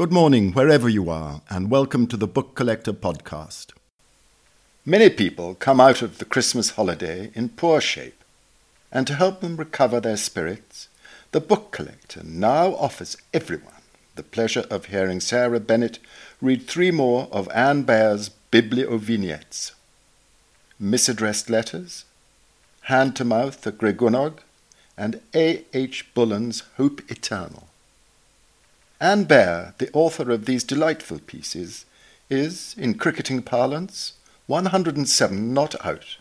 Good morning, wherever you are, and welcome to the Book Collector podcast. Many people come out of the Christmas holiday in poor shape, and to help them recover their spirits, the Book Collector now offers everyone the pleasure of hearing Sarah Bennett read three more of Ann Baer's Bibliovignettes Misaddressed Letters, Hand to Mouth at Gregynog, and A. H. Bullen's Hope Eternal. Ann Baer, the author of these delightful pieces, is, in cricketing parlance, 107 not out.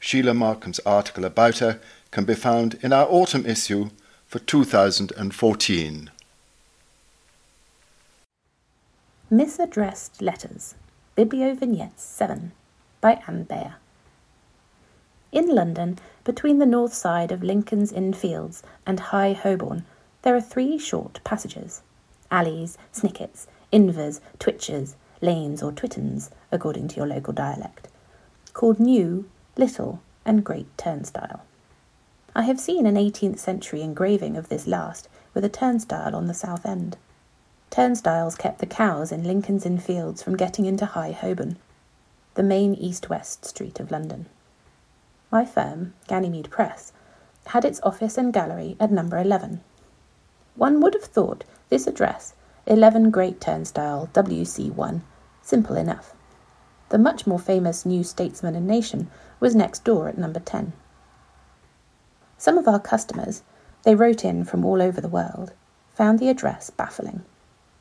Sheila Markham's article about her can be found in our autumn issue for 2014. Misaddressed Letters, Bibliovignettes 7 by Ann Baer. In London, between the north side of Lincoln's Inn Fields and High Holborn, there are three short passages alleys, snickets, invers, twitches, lanes, or twittens, according to your local dialect, called New, Little, and Great Turnstile. I have seen an 18th century engraving of this last with a turnstile on the south end. Turnstiles kept the cows in Lincoln's Inn Fields from getting into High Holborn, the main east west street of London. My firm, Ganymede Press, had its office and gallery at number 11. One would have thought this address, 11 Great Turnstile, WC1, simple enough. The much more famous New Statesman and Nation was next door at number 10. Some of our customers, they wrote in from all over the world, found the address baffling.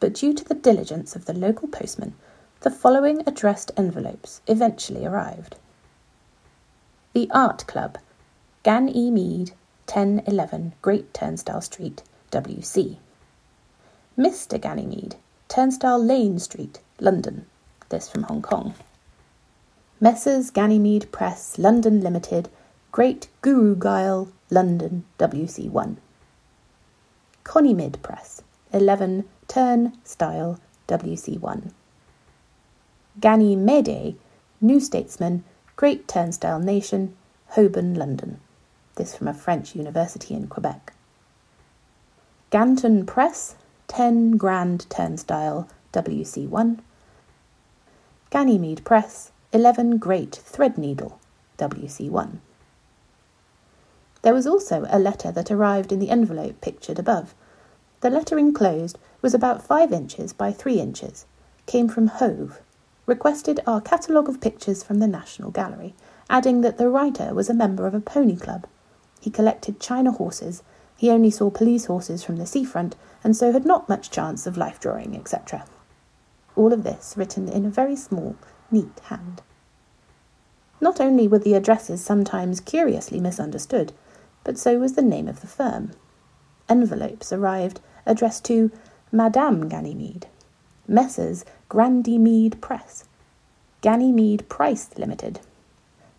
But due to the diligence of the local postman, the following addressed envelopes eventually arrived. The Art Club, Gan E. Mead, 1011 Great Turnstile Street, WC. Mr. Ganymede, Turnstile Lane Street, London. This from Hong Kong. Messrs. Ganymede Press, London Limited, Great Guru Gile, London, WC1. Conymid Press, 11 Turnstile, WC1. Ganymede, New Statesman, Great Turnstile Nation, Holborn, London. This from a French university in Quebec. Ganton Press, 10 Grand Turnstile, WC1. Ganymede Press, 11 Great Threadneedle, WC1. There was also a letter that arrived in the envelope pictured above. The letter enclosed was about 5 inches by 3 inches, came from Hove, requested our catalogue of pictures from the National Gallery, adding that the writer was a member of a pony club. He collected China horses he only saw police horses from the seafront, and so had not much chance of life drawing, etc. All of this written in a very small, neat hand. Not only were the addresses sometimes curiously misunderstood, but so was the name of the firm. Envelopes arrived addressed to Madame Ganymede, Messrs. Grandymede Press, Ganymede Price Limited,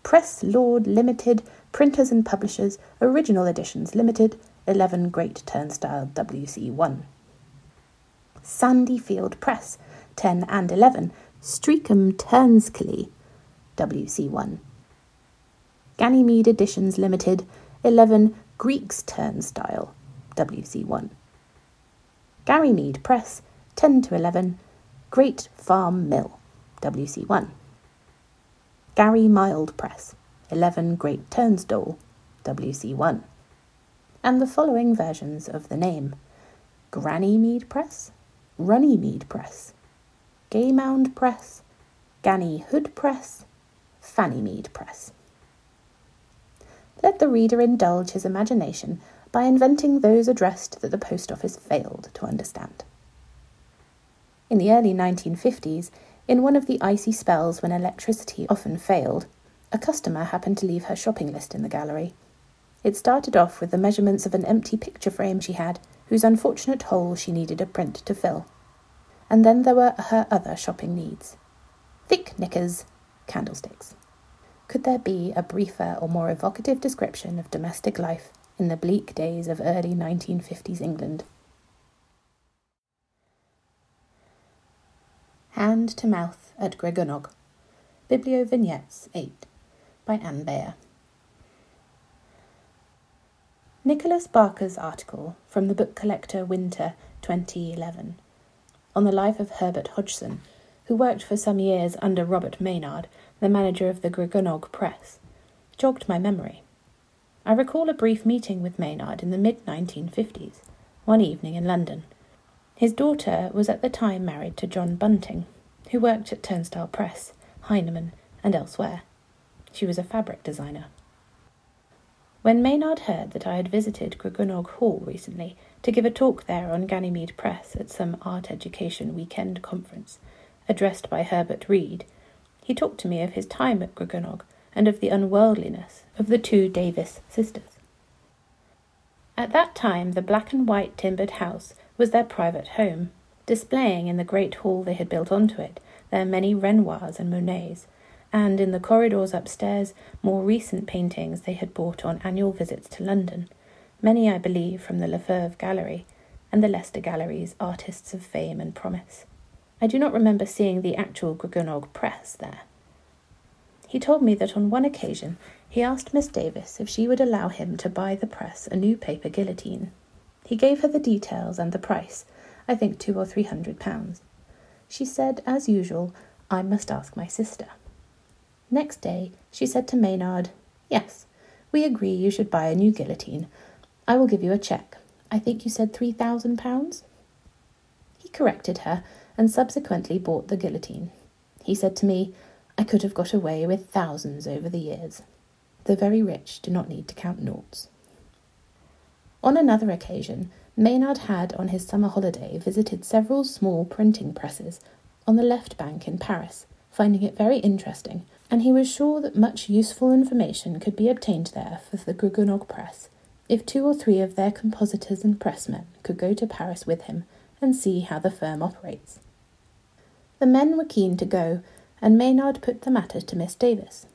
Press Lord Limited, Printers and Publishers, Original Editions Limited, 11 Great Turnstile WC1. Sandyfield Press, 10 and 11, Streakham Turnskilly, WC1. Ganymede Editions Limited, 11 Greeks Turnstile, WC1. Garymede Press, 10 to 11, Great Farm Mill, WC1. Gary Mild Press, 11 Great Turnstile, WC1 and the following versions of the name Granny Mead Press, Runnymede Press, Gaymound Press, Ganny Hood Press, Fanny Mead Press. Let the reader indulge his imagination by inventing those addressed that the post office failed to understand. In the early 1950s, in one of the icy spells when electricity often failed, a customer happened to leave her shopping list in the gallery. It started off with the measurements of an empty picture frame she had, whose unfortunate hole she needed a print to fill. And then there were her other shopping needs thick knickers, candlesticks. Could there be a briefer or more evocative description of domestic life in the bleak days of early 1950s England? Hand to Mouth at Gregynog. Bibliovignettes 8 by Ann Baer. Nicholas Barker's article from the book collector Winter 2011 on the life of Herbert Hodgson, who worked for some years under Robert Maynard, the manager of the Gregynog Press, jogged my memory. I recall a brief meeting with Maynard in the mid 1950s, one evening in London. His daughter was at the time married to John Bunting, who worked at Turnstile Press, Heinemann, and elsewhere. She was a fabric designer. When Maynard heard that I had visited Gregynog Hall recently to give a talk there on Ganymede Press at some art education weekend conference, addressed by Herbert Read, he talked to me of his time at Gregynog and of the unworldliness of the two Davies sisters. At that time, the black and white timbered house was their private home, displaying in the great hall they had built onto it their many Renoirs and Monets, and in the corridors upstairs more recent paintings they had bought on annual visits to London, many, I believe, from the Lefevre Gallery and the Leicester Gallery's artists of fame and promise. I do not remember seeing the actual Gregynog press there. He told me that on one occasion he asked Miss Davies if she would allow him to buy the press a new paper guillotine. He gave her the details and the price, I think two or three hundred pounds. She said, as usual, I must ask my sister. Next day, she said to Maynard, Yes, we agree you should buy a new guillotine. I will give you a cheque. I think you said three thousand pounds? He corrected her and subsequently bought the guillotine. He said to me, I could have got away with thousands over the years. The very rich do not need to count noughts. On another occasion, Maynard had, on his summer holiday, visited several small printing presses on the left bank in Paris, finding it very interesting and he was sure that much useful information could be obtained there for the Gregynog Press if two or three of their compositors and pressmen could go to Paris with him and see how the firm operates. The men were keen to go, and Maynard put the matter to Miss Davies.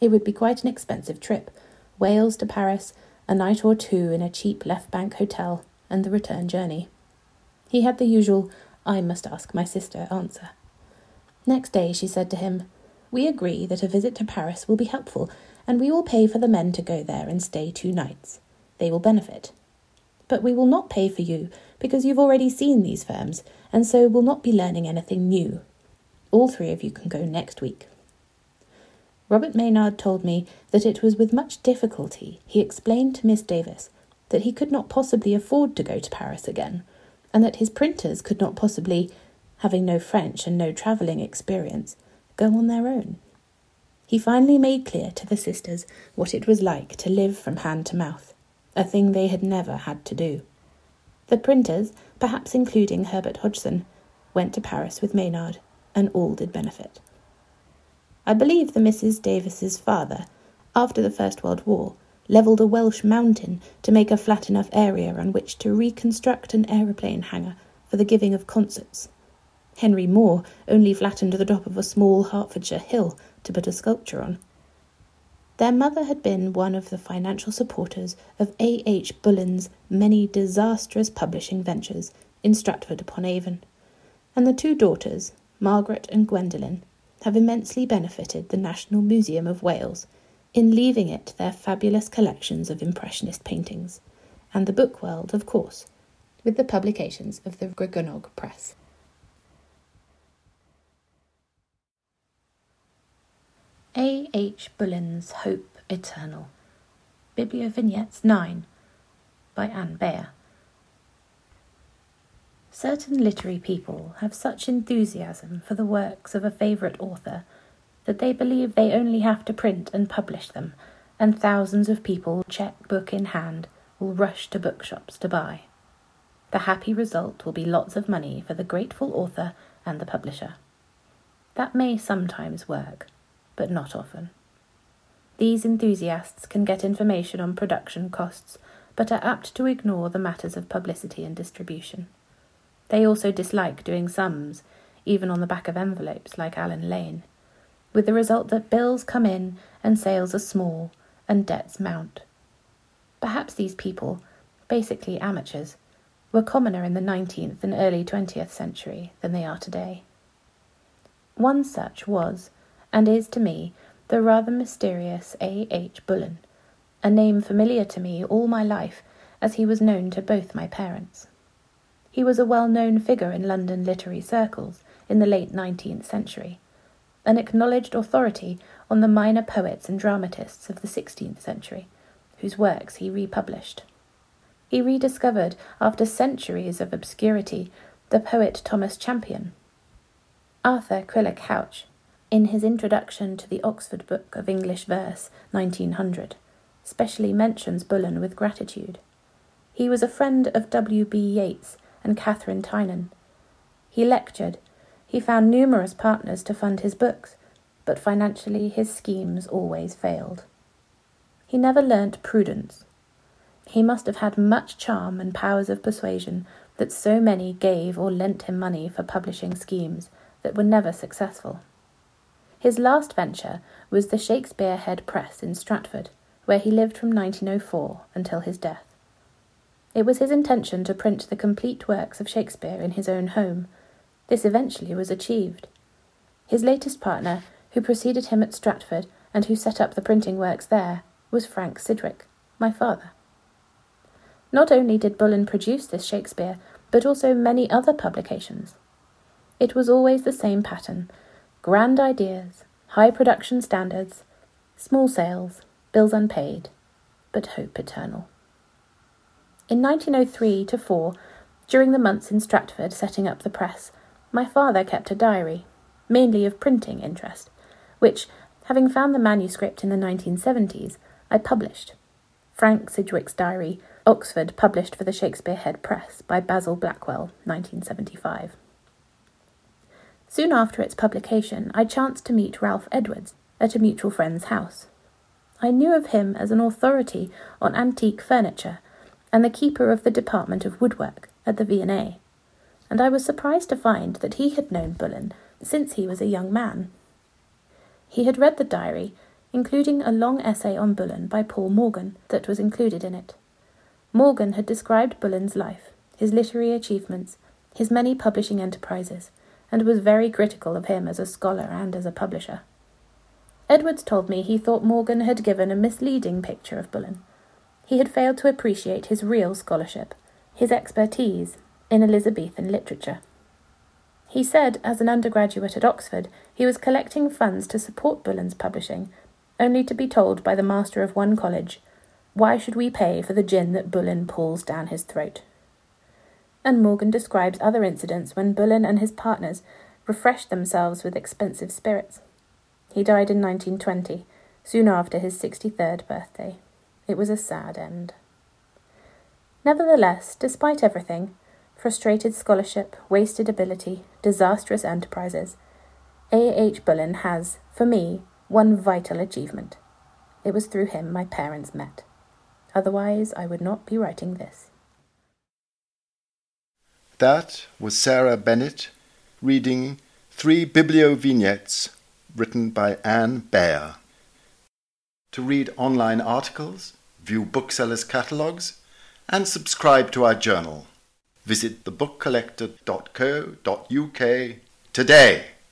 It would be quite an expensive trip Wales to Paris, a night or two in a cheap left bank hotel, and the return journey. He had the usual, I must ask my sister answer. Next day she said to him, we agree that a visit to Paris will be helpful, and we will pay for the men to go there and stay two nights. They will benefit. But we will not pay for you, because you've already seen these firms, and so will not be learning anything new. All three of you can go next week. Robert Maynard told me that it was with much difficulty he explained to Miss Davies that he could not possibly afford to go to Paris again, and that his printers could not possibly, having no French and no travelling experience, go on their own. He finally made clear to the sisters what it was like to live from hand to mouth, a thing they had never had to do. The printers, perhaps including Herbert Hodgson, went to Paris with Maynard, and all did benefit. I believe the Mrs. Davies's father, after the First World War, levelled a Welsh mountain to make a flat enough area on which to reconstruct an aeroplane hangar for the giving of concerts Henry Moore only flattened the top of a small Hertfordshire hill to put a sculpture on. Their mother had been one of the financial supporters of A. H. Bullen's many disastrous publishing ventures in Stratford upon Avon, and the two daughters, Margaret and Gwendolen, have immensely benefited the National Museum of Wales in leaving it their fabulous collections of Impressionist paintings, and the book world, of course, with the publications of the Gregynog Press. A. H. Bullen's Hope Eternal. Bibliovignettes 9 by Ann Baer. Certain literary people have such enthusiasm for the works of a favourite author that they believe they only have to print and publish them, and thousands of people, cheque book in hand, will rush to bookshops to buy. The happy result will be lots of money for the grateful author and the publisher. That may sometimes work but not often. These enthusiasts can get information on production costs, but are apt to ignore the matters of publicity and distribution. They also dislike doing sums, even on the back of envelopes like Allen Lane, with the result that bills come in and sales are small and debts mount. Perhaps these people, basically amateurs, were commoner in the 19th and early 20th century than they are today. One such was and is to me the rather mysterious A. H. Bullen, a name familiar to me all my life as he was known to both my parents. He was a well known figure in London literary circles in the late 19th century, an acknowledged authority on the minor poets and dramatists of the 16th century, whose works he republished. He rediscovered, after centuries of obscurity, the poet Thomas Campion. Arthur Quiller Couch, in his introduction to the Oxford Book of English Verse, 1900, specially mentions Bullen with gratitude. He was a friend of W. B. Yeats and Katharine Tynan. He lectured. He found numerous partners to fund his books, but financially his schemes always failed. He never learnt prudence. He must have had much charm and powers of persuasion that so many gave or lent him money for publishing schemes that were never successful. His last venture was the Shakespeare Head Press in Stratford, where he lived from 1904 until his death. It was his intention to print the complete works of Shakespeare in his own home. This eventually was achieved. His latest partner, who preceded him at Stratford and who set up the printing works there, was Frank Sidgwick, my father. Not only did Bullen produce this Shakespeare, but also many other publications. It was always the same pattern grand ideas, high production standards, small sales, bills unpaid, but hope eternal. In 1903 to 4, during the months in Stratford setting up the press, my father kept a diary, mainly of printing interest, which, having found the manuscript in the 1970s, I published. Frank Sidgwick's Diary, Oxford, published for the Shakespeare Head Press by Basil Blackwell, 1975. Soon after its publication, I chanced to meet Ralph Edwards at a mutual friend's house. I knew of him as an authority on antique furniture and the keeper of the department of woodwork at the V&A, and I was surprised to find that he had known Bullen since he was a young man. He had read the diary, including a long essay on Bullen by Paul Morgan that was included in it. Morgan had described Bullen's life, his literary achievements, his many publishing enterprises, and was very critical of him as a scholar and as a publisher. Edwards told me he thought Morgan had given a misleading picture of Bullen, he had failed to appreciate his real scholarship, his expertise in Elizabethan literature. He said, as an undergraduate at Oxford, he was collecting funds to support Bullen's publishing, only to be told by the master of one college, Why should we pay for the gin that Bullen pulls down his throat? And Morgan describes other incidents when Bullen and his partners refreshed themselves with expensive spirits. He died in 1920, soon after his 63rd birthday. It was a sad end. Nevertheless, despite everything frustrated scholarship, wasted ability, disastrous enterprises A. H. Bullen has, for me, one vital achievement. It was through him my parents met. Otherwise, I would not be writing this. That was Sarah Bennett reading three biblio vignettes written by Ann Baer. To read online articles, view booksellers' catalogues, and subscribe to our journal. Visit thebookcollector.co.uk today.